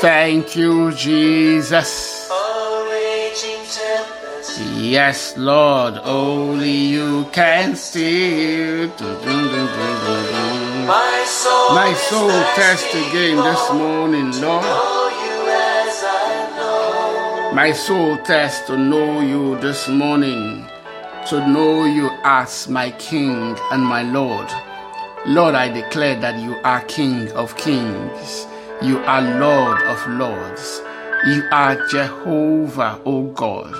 Thank you, Jesus. Yes, Lord, only you can steal. My soul, My soul test again this morning, Lord. My soul test to know you this morning, to know you as my King and my Lord. Lord, I declare that you are King of kings, you are Lord of lords, you are Jehovah, O God,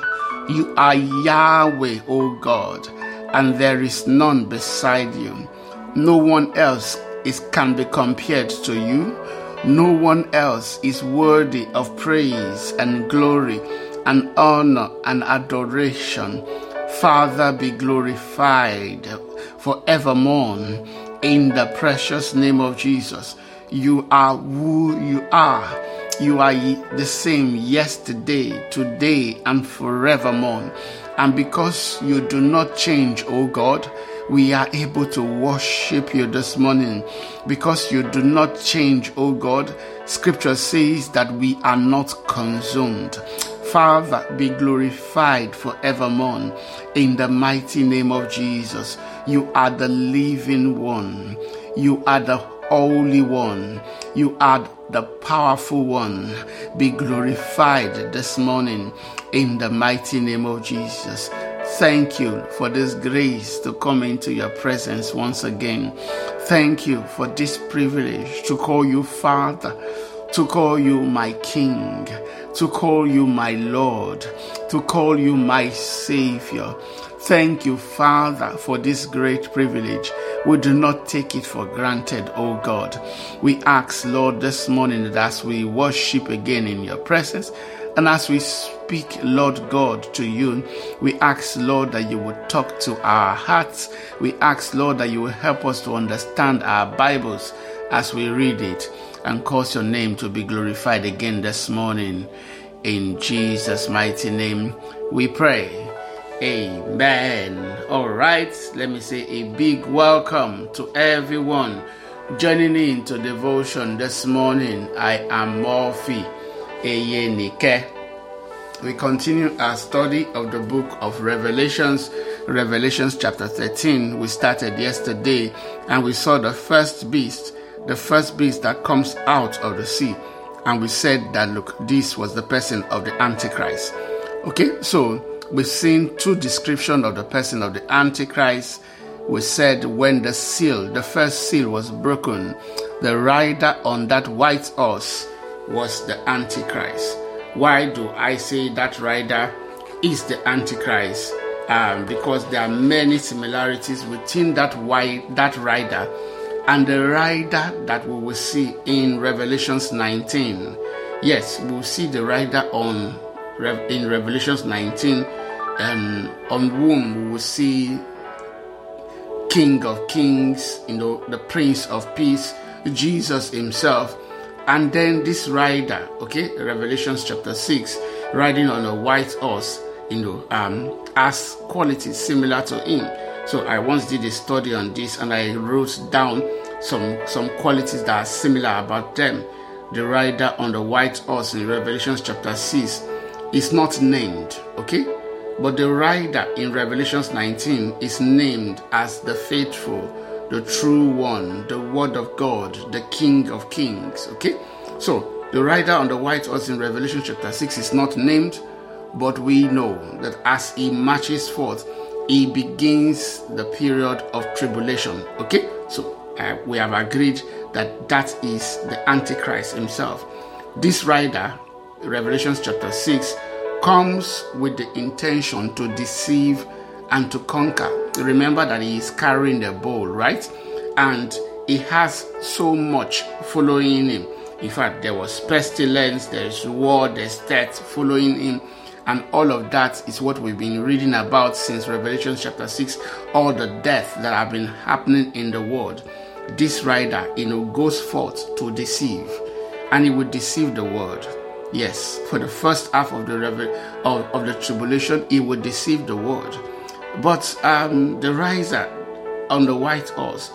you are Yahweh, O God, and there is none beside you. No one else is, can be compared to you. No one else is worthy of praise and glory and honor and adoration. Father, be glorified forevermore in the precious name of Jesus. You are who you are. You are the same yesterday, today, and forevermore. And because you do not change, O God, we are able to worship you this morning because you do not change, O God. Scripture says that we are not consumed. Father, be glorified forevermore in the mighty name of Jesus. You are the living one. You are the Holy One. You are the powerful one. Be glorified this morning in the mighty name of Jesus. Thank you for this grace to come into your presence once again. Thank you for this privilege to call you Father, to call you my King, to call you my Lord, to call you my Savior. Thank you, Father, for this great privilege. We do not take it for granted, O God. We ask, Lord, this morning that as we worship again in your presence, and as we speak, Lord God, to you, we ask, Lord, that you would talk to our hearts. We ask, Lord, that you will help us to understand our Bibles as we read it and cause your name to be glorified again this morning. In Jesus' mighty name, we pray. Amen. All right, let me say a big welcome to everyone joining in to devotion this morning. I am Murphy Eyenike. We continue our study of the book of Revelations, Revelations chapter 13. We started yesterday and we saw the first beast, the first beast that comes out of the sea. And we said that, look, this was the person of the Antichrist. Okay, so we've seen two descriptions of the person of the Antichrist. We said when the seal, the first seal was broken, the rider on that white horse was the Antichrist. Why do I say that rider is the Antichrist? Um, because there are many similarities within that white that rider and the rider that we will see in Revelations 19. Yes, we'll see the rider on in Revelations 19, um, on whom we will see King of Kings, you know, the Prince of Peace, Jesus Himself, and then this rider, okay, Revelations chapter 6, riding on a white horse, you know, um, has qualities similar to him. So I once did a study on this and I wrote down some some qualities that are similar about them. The rider on the white horse in Revelations chapter 6 is not named, okay? But the rider in Revelations 19 is named as the faithful, the true one, the word of God, the King of Kings. Okay? So the rider on the white horse in Revelation chapter 6 is not named, but we know that as he marches forth, he begins the period of tribulation. Okay? So uh, we have agreed that that is the Antichrist himself. This rider, Revelations chapter 6, comes with the intention to deceive and to conquer. Remember that he is carrying the bowl, right? And he has so much following him. In fact, there was pestilence, there's war, there's death following him. And all of that is what we've been reading about since Revelation chapter 6, all the death that have been happening in the world. This rider, you know, goes forth to deceive, and he will deceive the world. Yes, for the first half of the of, of the tribulation, he will deceive the world. But um, the riser on the white horse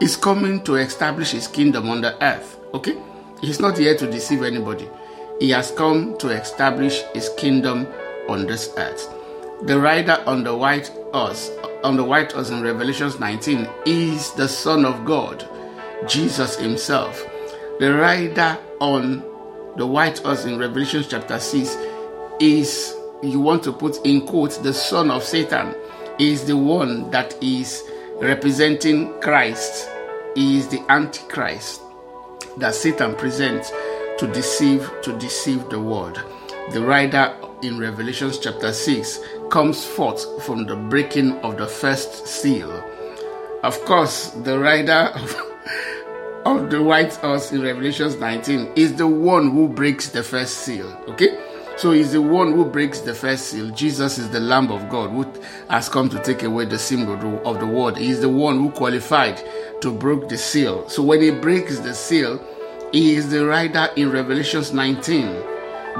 is coming to establish his kingdom on the earth. Okay? He's not here to deceive anybody. He has come to establish his kingdom on this earth. The rider on the white horse, on the white horse in Revelations 19, is the Son of God, Jesus Himself. The rider on the white horse in Revelation chapter 6 is, you want to put in quotes, the son of Satan, is the one that is representing Christ. He is the Antichrist that Satan presents to deceive to deceive the world. The rider in Revelation chapter 6 comes forth from the breaking of the first seal. Of course, the rider of of the white horse in Revelations 19 is the one who breaks the first seal. Okay? So he's the one who breaks the first seal. Jesus is the Lamb of God who has come to take away the symbol of the world. He's the one who qualified to break the seal. So when he breaks the seal, he is the rider in Revelations 19.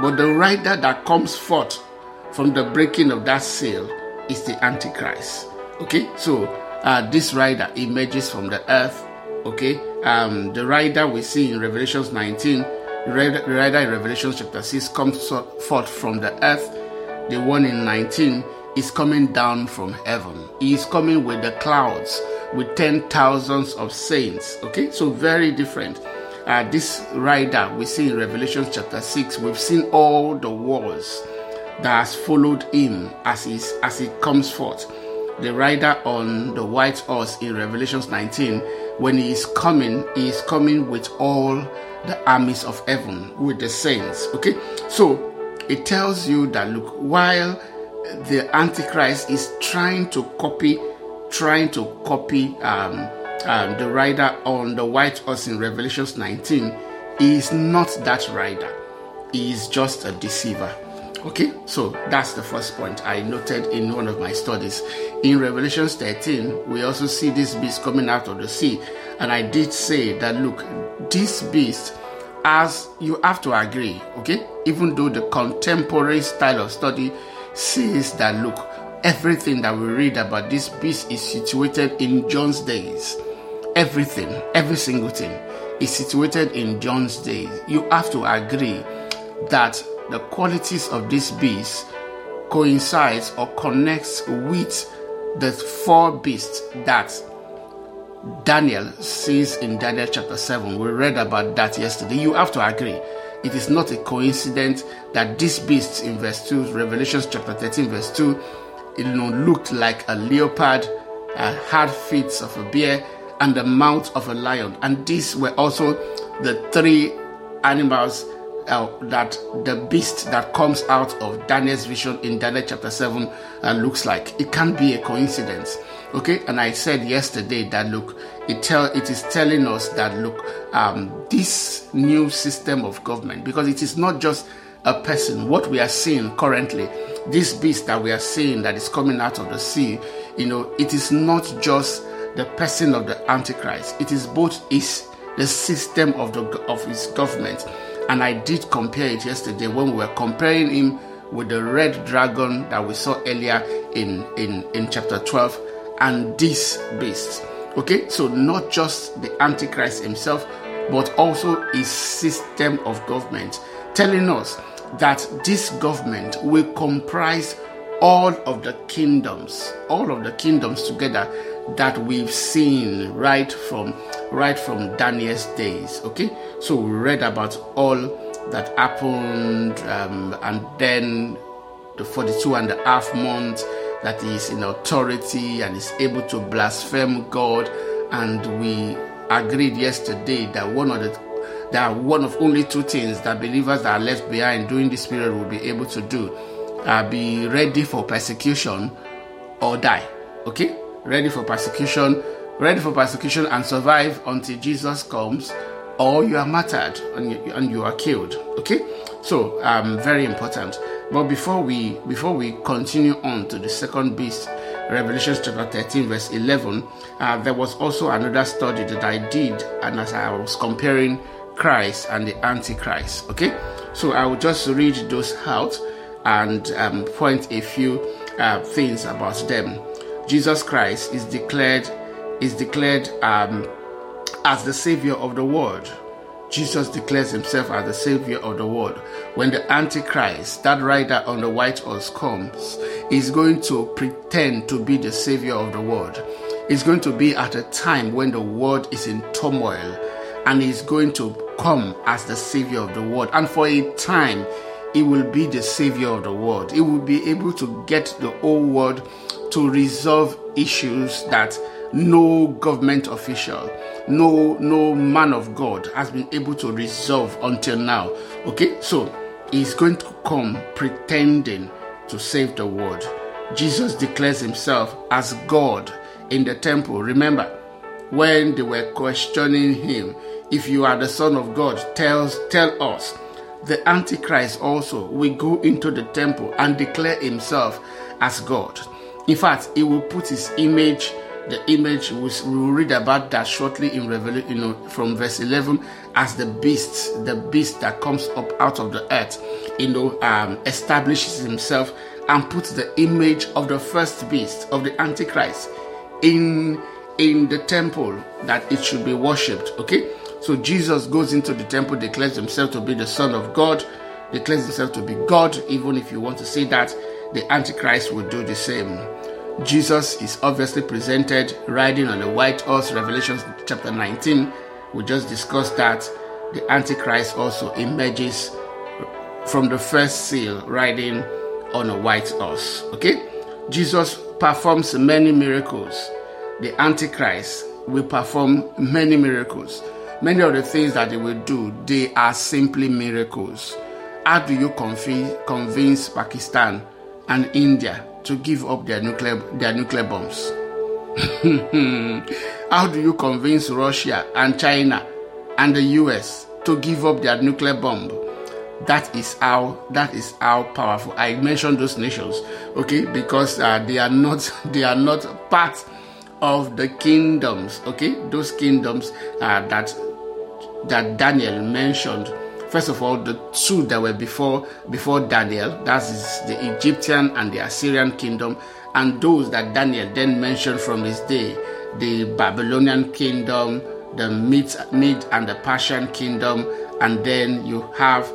But the rider that comes forth from the breaking of that seal is the Antichrist. Okay? So uh, this rider emerges from the earth. Okay? um, the rider we see in Revelations 19, the rider in Revelation chapter 6 comes forth from the earth. The one in 19 is coming down from heaven. He is coming with the clouds, with ten thousands of saints. Okay, so very different. Uh, this rider we see in Revelation chapter 6, we've seen all the wars that has followed him as, he, as he comes forth. The rider on the white horse in Revelations 19 when he is coming, he is coming with all the armies of heaven, with the saints. Okay, so it tells you that look, while the Antichrist is trying to copy, trying to copy um, um, the rider on the white horse in Revelations 19, he is not that rider. He is just a deceiver. Okay, so that's the first point I noted in one of my studies. In Revelation 13, we also see this beast coming out of the sea. And I did say that look, this beast, as you have to agree, okay, even though the contemporary style of study says that look, everything that we read about this beast is situated in John's days. Everything, every single thing is situated in John's days. You have to agree that the qualities of this beast coincides or connects with the four beasts that Daniel sees in Daniel chapter 7. We read about that yesterday. You have to agree. It is not a coincidence that this beast in verse 2, Revelation chapter 13, verse 2, you know, looked like a leopard, had feet of a bear, and the mouth of a lion. And these were also the three animals uh, that the beast that comes out of Daniel's vision in Daniel chapter 7 uh, looks like. It can't be a coincidence. Okay, and I said yesterday that look, it tell it is telling us that look, um, this new system of government, because it is not just a person, what we are seeing currently, this beast that we are seeing that is coming out of the sea, you know, it is not just the person of the Antichrist, it is both is the system of the of his government and I did compare it yesterday when we were comparing him with the red dragon that we saw earlier in, in, in chapter 12 and this beast. Okay, so not just the Antichrist himself, but also his system of government, telling us that this government will comprise all of the kingdoms, all of the kingdoms together that we've seen right from right from Daniel's days. Okay, so we read about all that happened, um, and then the 42 and a half months that is in authority and is able to blaspheme God. And we agreed yesterday that one of the that one of only two things that believers that are left behind during this period will be able to do uh, be ready for persecution or die. Okay, ready for persecution, ready for persecution and survive until Jesus comes, or you are martyred and you, and you are killed. Okay, so um, very important. But before we before we continue on to the second beast, Revelation chapter 13, verse 11, uh, there was also another study that I did, and as I was comparing Christ and the Antichrist. Okay, so I will just read those out and um, point a few uh, things about them. Jesus Christ is declared is declared um, as the Savior of the world. Jesus declares himself as the savior of the world. When the Antichrist, that rider on the white horse, comes, he's going to pretend to be the savior of the world. It's going to be at a time when the world is in turmoil, and he's going to come as the savior of the world. And for a time, he will be the savior of the world. He will be able to get the whole world to resolve issues that no government official, no no man of God has been able to resolve until now. Okay, so he's going to come pretending to save the world. Jesus declares himself as God in the temple. Remember, when they were questioning him, if you are the Son of God, tells tell us. The Antichrist also will go into the temple and declare himself as God. In fact, he will put his image the image we will read about that shortly in revelation you know from verse 11 as the beast the beast that comes up out of the earth you know um, establishes himself and puts the image of the first beast of the antichrist in in the temple that it should be worshipped okay so jesus goes into the temple declares himself to be the son of god declares himself to be god even if you want to say that the antichrist will do the same Jesus is obviously presented riding on a white horse, Revelation chapter 19. We just discussed that. The Antichrist also emerges from the first seal riding on a white horse. Okay? Jesus performs many miracles. The Antichrist will perform many miracles. Many of the things that they will do, they are simply miracles. How do you convince Pakistan and India to give up their nuclear their nuclear bombs? How do you convince Russia and China and the US to give up their nuclear bomb? That is how that is how powerful. I mentioned those nations, okay, because uh, they are not they are not part of the kingdoms, okay, those kingdoms uh, that that Daniel mentioned. First of all, the two that were before before Daniel, that is the Egyptian and the Assyrian kingdom, and those that Daniel then mentioned from his day, the Babylonian kingdom, the Mid, and the Persian kingdom, and then you have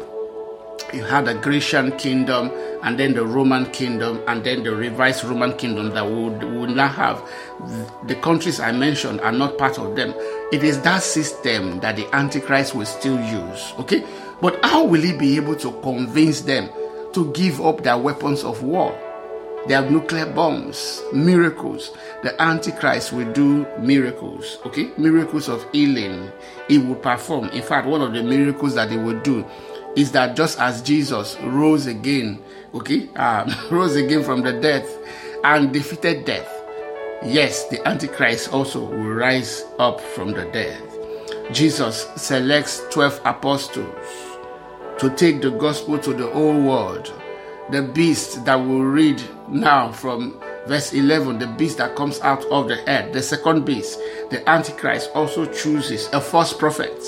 you had the Grecian kingdom, and then the Roman kingdom, and then the revised Roman kingdom that would would now have. The countries I mentioned are not part of them. It is that system that the Antichrist will still use. Okay, but how will he be able to convince them to give up their weapons of war? They have nuclear bombs, miracles. The Antichrist will do miracles, okay? Miracles of healing. He will perform. In fact, one of the miracles that he will do is that just as Jesus rose again, okay, um, rose again from the death and defeated death, yes, the Antichrist also will rise up from the dead. Jesus selects 12 apostles to take the gospel to the whole world. The beast that we read now from verse 11, the beast that comes out of the earth, the second beast, the Antichrist also chooses a false prophet,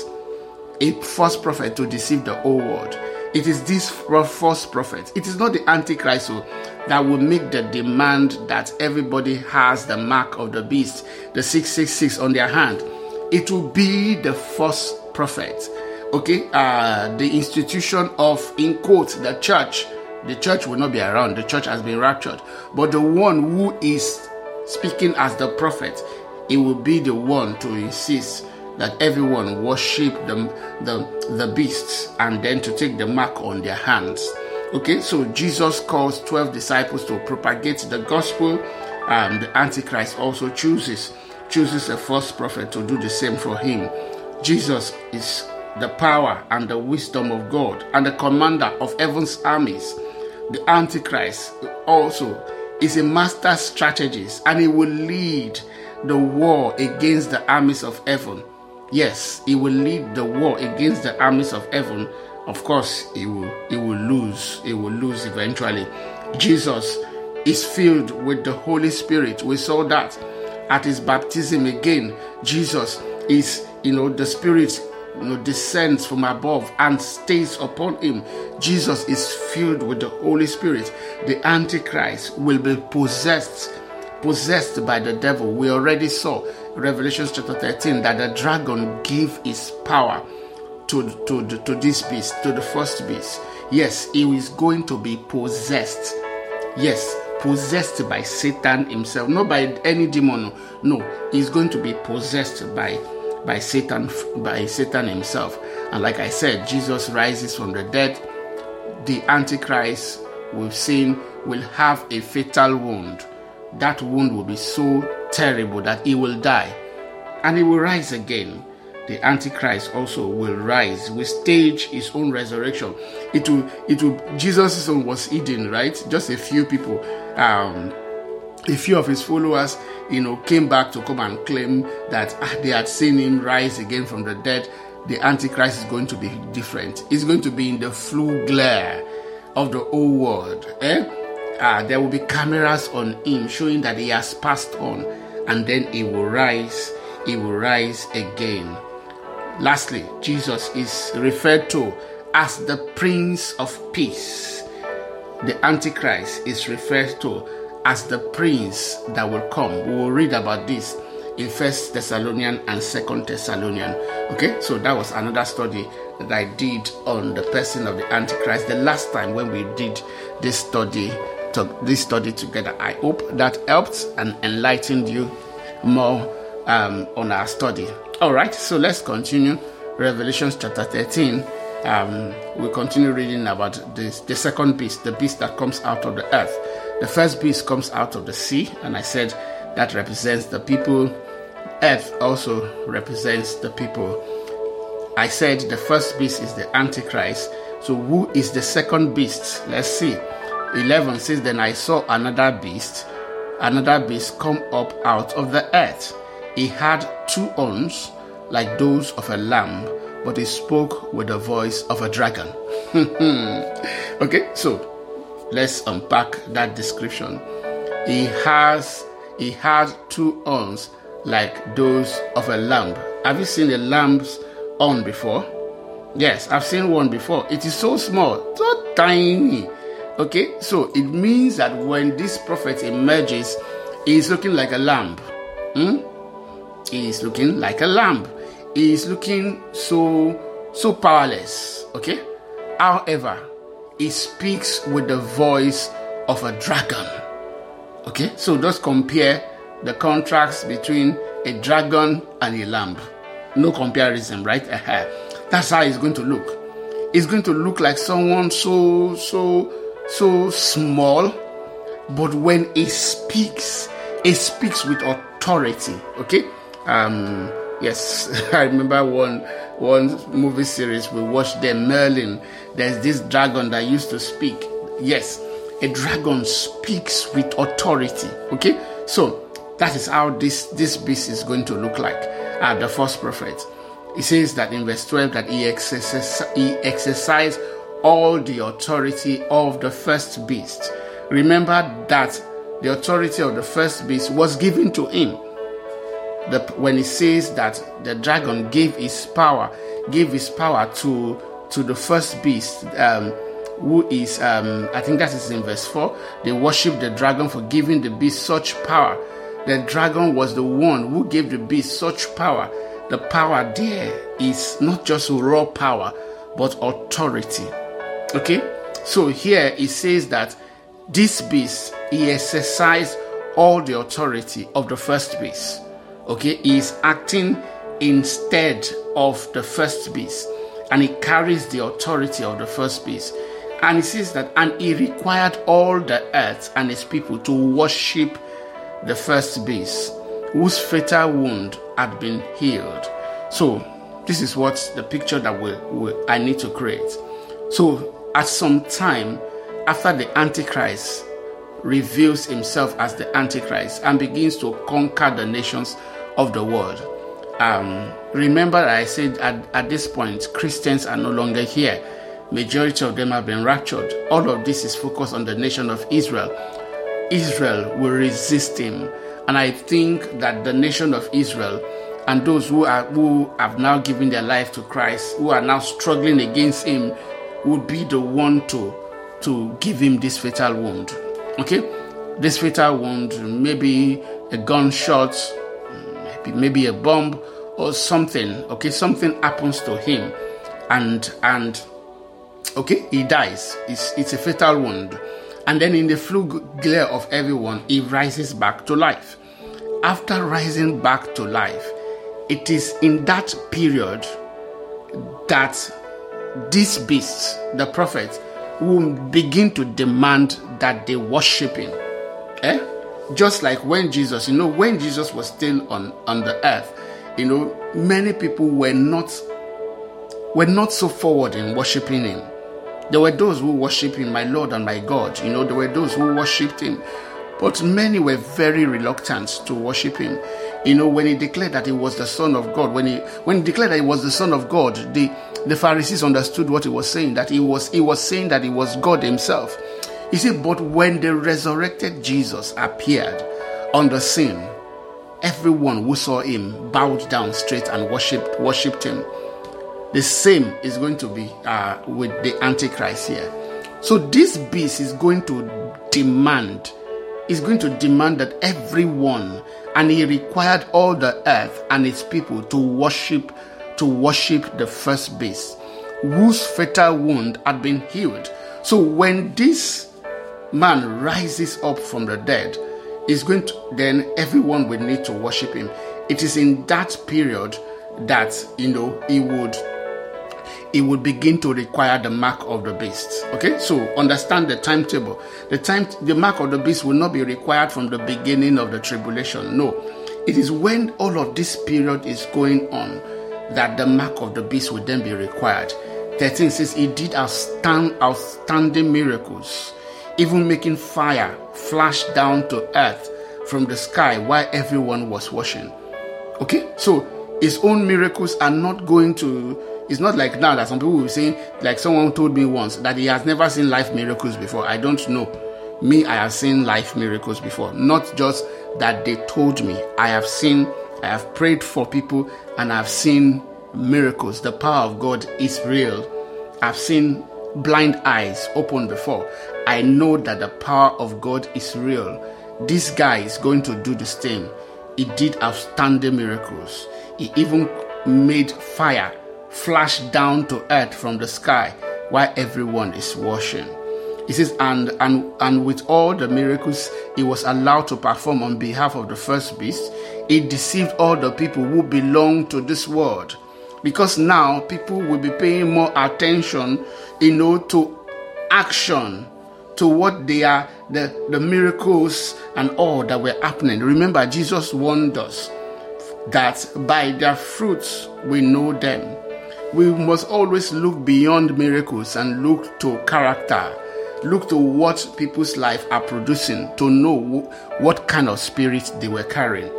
a false prophet to deceive the whole world. It is this false prophet, it is not the Antichrist who, that will make the demand that everybody has the mark of the beast, the 666 on their hand. It will be the false prophet. Okay uh the institution of in quotes the church. The church will not be around. The church has been raptured. But the one who is speaking as the prophet it will be the one to insist that everyone worship the, the, the beasts and then to take the mark on their hands okay so jesus calls 12 disciples to propagate the gospel and the antichrist also chooses chooses a false prophet to do the same for him jesus is the power and the wisdom of God, and the commander of heaven's armies. The Antichrist also is a master strategist, and he will lead the war against the armies of heaven. Yes, he will lead the war against the armies of heaven. Of course, he will he will lose. He will lose eventually. Jesus is filled with the Holy Spirit. We saw that at his baptism again. Jesus is, you know, the Spirit you know, descends from above and stays upon him. Jesus is filled with the Holy Spirit. The Antichrist will be possessed, possessed by the devil. We already saw Revelation chapter 13 that the dragon gave his power to, to, to this beast, to the first beast. Yes, he is going to be possessed. Yes, possessed by Satan himself, not by any demon. No, he's going to be possessed by by Satan by Satan himself. And like I said, Jesus rises from the dead. The Antichrist we've seen will have a fatal wound. That wound will be so terrible that he will die. And he will rise again the Antichrist also will rise, will stage his own resurrection. It will, it will. Jesus' own was hidden, right? Just a few people, um, a few of his followers, you know, came back to come and claim that ah, they had seen him rise again from the dead. The Antichrist is going to be different. It's going to be in the full glare of the whole world. Eh? Uh, there will be cameras on him showing that he has passed on, and then he will rise. He will rise again. Lastly, Jesus is referred to as the Prince of Peace. The Antichrist is referred to as the Prince that will come. We will read about this in First Thessalonian and Second Thessalonian. Okay, so that was another study that I did on the person of the Antichrist the last time when we did this study to, this study together. I hope that helped and enlightened you more um, on our study. All right, so let's continue. Revelations chapter 13. Um, we continue reading about this, the second beast, the beast that comes out of the earth. The first beast comes out of the sea, and I said that represents the people. Earth also represents the people. I said the first beast is the Antichrist. So, who is the second beast? Let's see. 11 says, Then I saw another beast, another beast come up out of the earth he had two horns like those of a lamb, but he spoke with the voice of a dragon. okay, so let's unpack that description. He has he had two horns like those of a lamb. Have you seen a lamb's horn before? Yes, I've seen one before. It is so small, so tiny. Okay, so it means that when this prophet emerges, he is looking like a lamb. Hmm? He is looking like a lamb. He is looking so so powerless. Okay? However, he speaks with the voice of a dragon. Okay? So just compare the contrast between a dragon and a lamb. No comparison, right? That's how he's going to look. He's going to look like someone so so so small, but when he speaks, he speaks with authority. Okay? Um, yes, I remember one one movie series we watched there, Merlin. There's this dragon that used to speak. Yes, a dragon speaks with authority. Okay, so that is how this this beast is going to look like. Uh, the first prophet. He says that in verse 12 that he, exercise, he exercised all the authority of the first beast. Remember that the authority of the first beast was given to him the, when he says that the dragon gave his power, gave his power to to the first beast, um, who is um, I think that is in verse four. They worship the dragon for giving the beast such power. The dragon was the one who gave the beast such power. The power there is not just raw power, but authority. Okay, so here it says that this beast he exercised all the authority of the first beast okay, he is acting instead of the first beast, and he carries the authority of the first beast. And he says that, and he required all the earth and his people to worship the first beast, whose fatal wound had been healed. So, this is what the picture that we, we, I need to create. So, at some time after the Antichrist reveals himself as the Antichrist and begins to conquer the nations of the world. Um, remember, I said at, at this point, Christians are no longer here. Majority of them have been raptured. All of this is focused on the nation of Israel. Israel will resist him. And I think that the nation of Israel and those who are who have now given their life to Christ, who are now struggling against him, would be the one to to give him this fatal wound. Okay? This fatal wound, maybe a gunshot, maybe a bomb or something, okay, something happens to him and and okay, he dies. It's it's a fatal wound, and then in the full glare of everyone, he rises back to life. After rising back to life, it is in that period that these beasts, the prophets, will begin to demand that they worship him. Eh? Just like when Jesus, you know, when Jesus was still on, on the earth, you know, many people were not were not so forward in worshiping him. There were those who worshiped him, my Lord and my God. You know, there were those who worshipped him. But many were very reluctant to worship him. You know, when he declared that he was the Son of God, when he when he declared that he was the Son of God, the, the Pharisees understood what he was saying, that he was he was saying that he was God himself. You see, but when the resurrected Jesus appeared on the scene, everyone who saw him bowed down straight and worshipped worshipped him. The same is going to be uh, with the Antichrist here. So this beast is going to demand is going to demand that everyone, and he required all the earth and its people to worship, to worship the first beast, whose fatal wound had been healed. So when this man rises up from the dead, is going to then everyone will need to worship him. It is in that period that you know he would it would begin to require the mark of the beast. Okay, so understand the timetable. The time, the mark of the beast will not be required from the beginning of the tribulation. No, it is when all of this period is going on that the mark of the beast will then be required. 13 says he did outstand, outstanding miracles, even making fire flash down to earth from the sky while everyone was watching. Okay, so his own miracles are not going to it's not like now that some people will say, like someone told me once, that he has never seen life miracles before. I don't know. Me, I have seen life miracles before. Not just that they told me. I have seen, I have prayed for people, and I've seen miracles. The power of God is real. I've seen blind eyes open before. I know that the power of God is real. This guy is going to do the same. He did outstanding miracles. He even made fire flash down to earth from the sky while everyone is washing. He says, and, and, and with all the miracles he was allowed to perform on behalf of the first beast, it deceived all the people who belong to this world. Because now people will be paying more attention, you know, to action, to what they are, the, the miracles and all that were happening. Remember, Jesus warned us that by their fruits we know them we must always look beyond miracles and look to character. Look to what people's life are producing to know what kind of spirit they were carrying.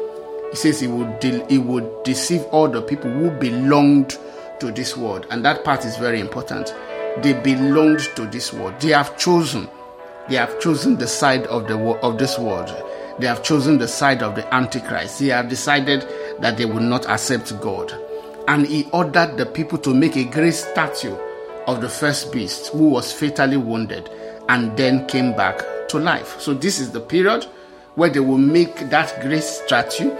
He says he would de- he would deceive all the people who belonged to this world and that part is very important. They belonged to this world. They have chosen they have chosen the side of the of this world. They have chosen the side of the antichrist. They have decided that they will not accept god and he ordered the people to make a great statue of the first beast who was fatally wounded and then came back to life. So, this is the period where they will make that great statue,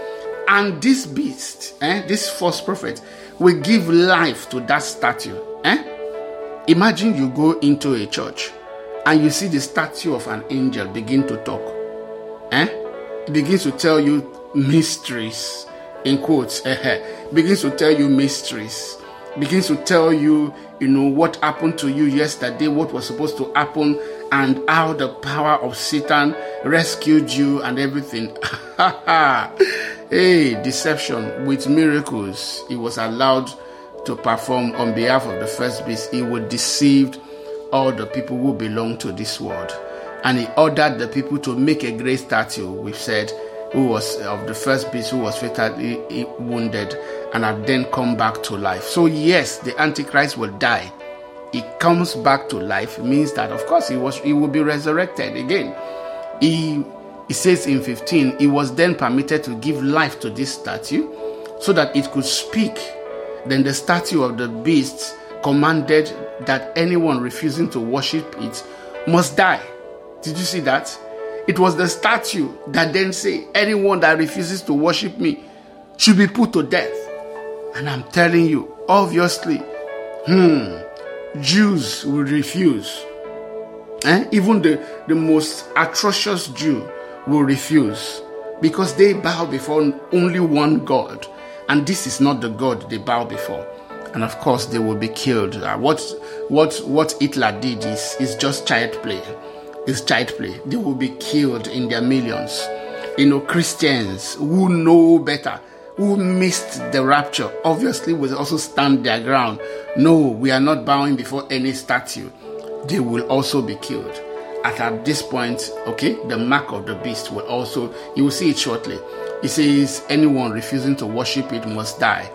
and this beast, eh, this false prophet, will give life to that statue. Eh? Imagine you go into a church and you see the statue of an angel begin to talk. Eh? It begins to tell you mysteries in quotes, begins to tell you mysteries, begins to tell you, you know, what happened to you yesterday, what was supposed to happen, and how the power of Satan rescued you and everything. hey, deception with miracles. He was allowed to perform on behalf of the first beast. He would deceive all the people who belong to this world. And he ordered the people to make a great statue. We've said who was of the first beast who was fatally eh, wounded and had then come back to life. So yes, the Antichrist will die. He comes back to life means that of course he was he will be resurrected again. He he says in 15, he was then permitted to give life to this statue so that it could speak. Then the statue of the beast commanded that anyone refusing to worship it must die. Did you see that? It was the statue that then say, anyone that refuses to worship me should be put to death. And I'm telling you, obviously, Hmm. Jews will refuse. Eh? Even the, the most atrocious Jew will refuse because they bow before only one God, and this is not the God they bow before. And of course, they will be killed. Uh, what what what Hitler did is is just child play. It's child play. They will be killed in their millions. You know, Christians who know better, who missed the rapture, obviously will also stand their ground. No, we are not bowing before any statue. They will also be killed at, at this point, okay, the mark of the beast will also, you will see it shortly. It says, anyone refusing to worship it must die.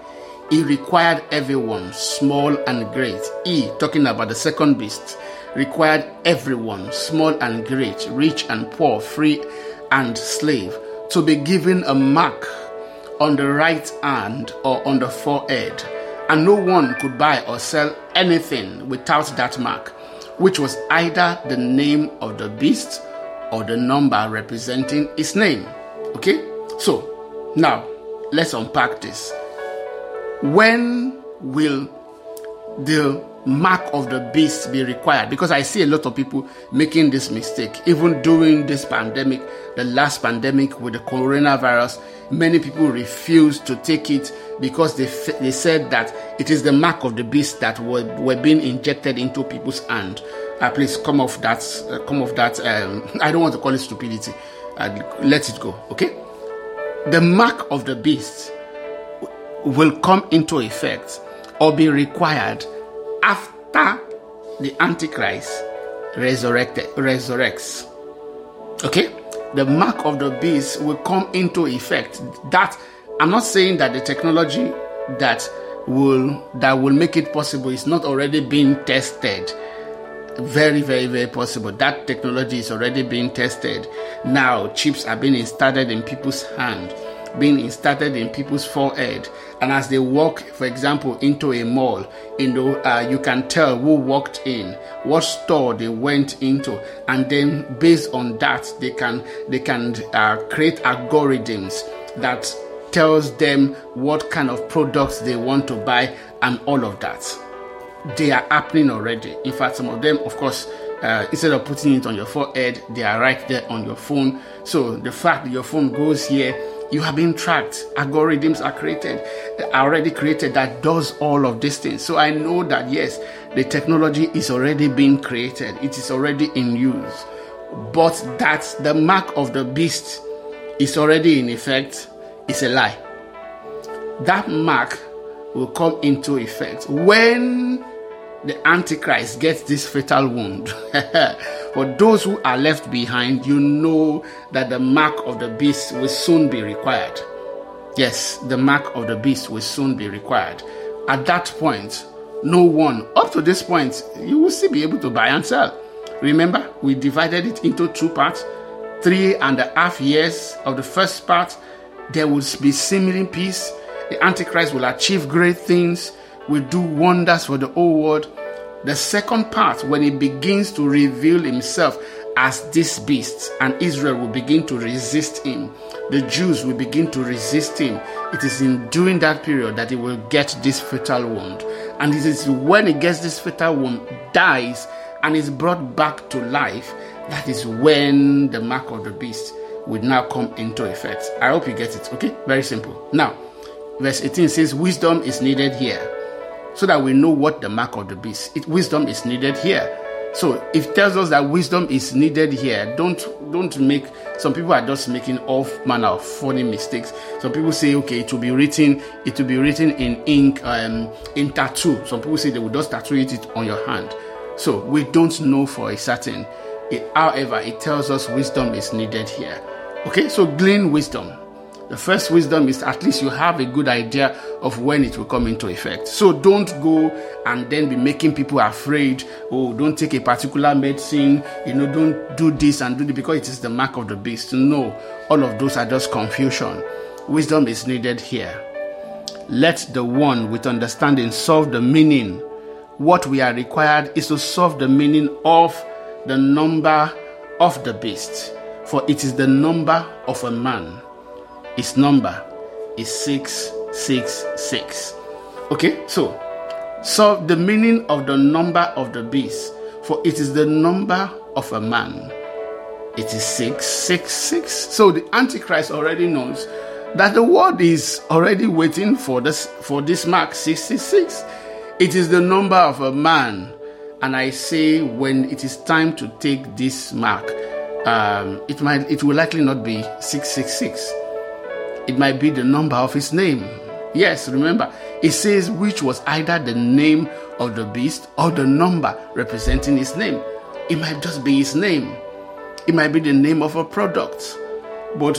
He required everyone, small and great. He, talking about the second beast, required everyone, small and great, rich and poor, free and slave, to be given a mark on the right hand or on the forehead. And no one could buy or sell anything without that mark which was either the name of the beast or the number representing its name. Okay? So, now let's unpack this. When will the mark of the beast be required? Because I see a lot of people making this mistake. Even during this pandemic, the last pandemic with the coronavirus, many people refused to take it because they, they said that it is the mark of the beast that were, were being injected into people's hand. Uh, please come off that. Uh, come off that. Um, I don't want to call it stupidity. Uh, let it go. Okay. The mark of the beast will come into effect or be required after the Antichrist resurrected resurrects. Okay, the mark of the beast will come into effect. That I'm not saying that the technology that will that will make it possible is not already being tested. Very, very, very possible. That technology is already being tested. Now chips are being installed in people's hand, being installed in people's forehead, and as they walk, for example, into a mall, you know, uh, you can tell who walked in, what store they went into, and then based on that, they can they can uh, create algorithms that tells them what kind of products they want to buy and all of that. They are happening already. In fact, some of them, of course, uh, instead of putting it on your forehead, they are right there on your phone. So the fact that your phone goes here, you have been tracked. Algorithms are created, are already created that does all of these things. So I know that yes, the technology is already being created. It is already in use. But that the mark of the beast is already in effect is a lie. That mark will come into effect when the Antichrist gets this fatal wound. For those who are left behind, you know that the mark of the beast will soon be required. Yes, the mark of the beast will soon be required. At that point, no one, up to this point, you will still be able to buy and sell. Remember, we divided it into two parts. Three and a half years of the first part there will be seeming peace. The Antichrist will achieve great things, will do wonders for the whole world. The second part, when he begins to reveal himself as this beast, and Israel will begin to resist him, the Jews will begin to resist him. It is in during that period that he will get this fatal wound. And it is when he gets this fatal wound, dies, and is brought back to life, that is when the mark of the beast would now come into effect. I hope you get it. Okay, very simple. Now, verse 18 says, Wisdom is needed here so that we know what the mark of the beast. It, wisdom is needed here. So it tells us that wisdom is needed here. Don't don't make some people are just making all manner of funny mistakes. Some people say, okay, it will be written, it will be written in ink, um, in tattoo. Some people say they will just tattoo it on your hand. So we don't know for a certain. It, however, it tells us wisdom is needed here. Okay, so glean wisdom. The first wisdom is at least you have a good idea of when it will come into effect. So don't go and then be making people afraid. Oh, don't take a particular medicine. You know, don't do this and do this because it is the mark of the beast. No, all of those are just confusion. Wisdom is needed here. Let the one with understanding solve the meaning. What we are required is to solve the meaning of the number of the beast for it is the number of a man. His number is 666. Okay, so So the meaning of the number of the beast, for it is the number of a man. It is 666. So the Antichrist already knows that the world is already waiting for this for this mark 66. It is the number of a man. And I say when it is time to take this mark, um, it might it will likely not be 666. It might be the number of his name. Yes, remember, it says which was either the name of the beast or the number representing his name. It might just be his name. It might be the name of a product. But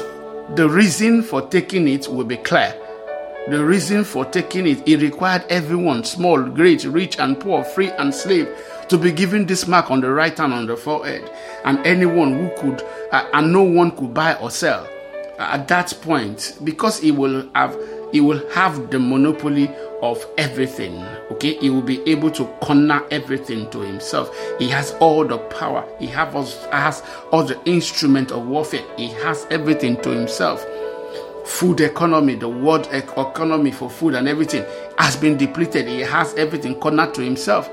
the reason for taking it will be clear. The reason for taking it, it required everyone, small, great, rich, and poor, free and slave, to be given this mark on the right hand on the forehead. And anyone who could, uh, and no one could buy or sell. At that point, because he will have he will have the monopoly of everything. Okay, he will be able to corner everything to himself. He has all the power. He has, has all the instrument of warfare. He has everything to himself. Food economy, the world economy for food and everything has been depleted. He has everything cornered to himself.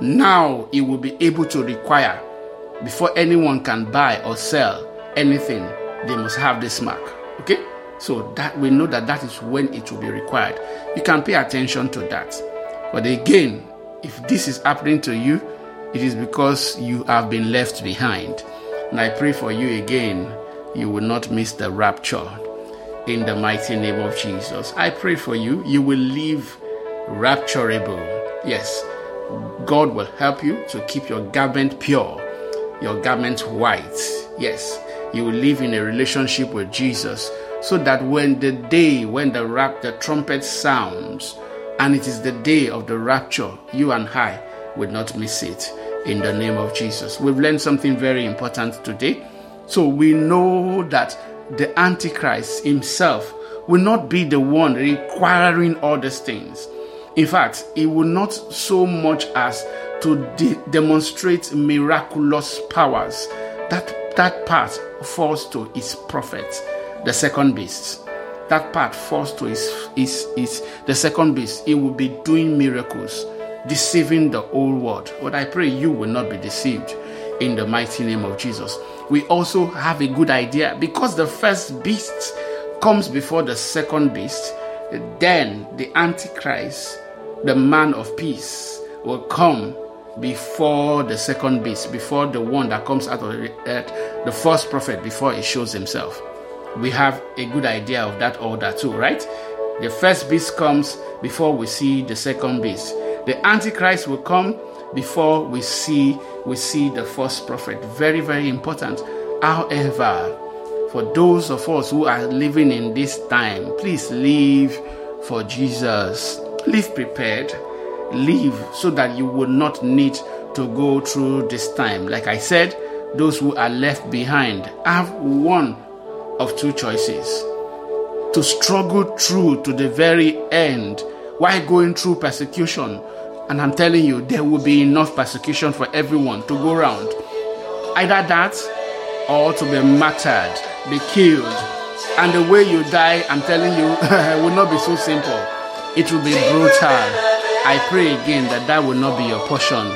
Now he will be able to require before anyone can buy or sell anything, they must have this mark. Okay? So that we know that that is when it will be required. You can pay attention to that. But again, if this is happening to you, it is because you have been left behind. And I pray for you again, you will not miss the rapture in the mighty name of Jesus. I pray for you, you will live rapturable. Yes, God will help you to keep your garment pure, your garment white. Yes, you will live in a relationship with Jesus so that when the day when the rap the trumpet sounds and it is the day of the rapture you and i will not miss it in the name of jesus. We've learned something very important today. So we know that the antichrist himself will not be the one requiring all these things. In fact he will not so much as to de- demonstrate miraculous powers that that part falls to his prophets the second beast. That part falls to his, his, his the second beast. He will be doing miracles, deceiving the whole world. But I pray you will not be deceived in the mighty name of Jesus. We also have a good idea because the first beast comes before the second beast, then the Antichrist, the man of peace, will come before the second beast, before the one that comes out of the earth, the false prophet, before he shows himself we have a good idea of that order too, right? The first beast comes before we see the second beast. The Antichrist will come before we see we see the false prophet. Very, very important. However, for those of us who are living in this time, please live for Jesus. Live prepared. Live so that you will not need to go through this time. Like I said, those who are left behind have one of two choices to struggle through to the very end while going through persecution. And I'm telling you, there will be enough persecution for everyone to go around. Either that or to be martyred, be killed. And the way you die, I'm telling you, will not be so simple. It will be brutal. I pray again that that will not be your portion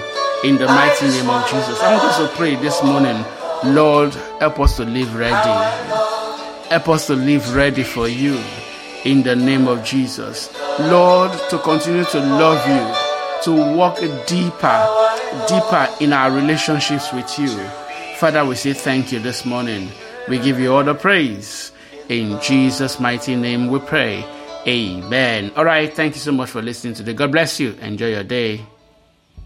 in the mighty name of Jesus. I want us to pray this morning, Lord, help us to live ready. Help us to live ready for you in the name of Jesus. Lord, to continue to love you, to walk deeper, deeper in our relationships with you. Father, we say thank you this morning. We give you all the praise. In Jesus' mighty name we pray. Amen. All right. Thank you so much for listening today. God bless you. Enjoy your day.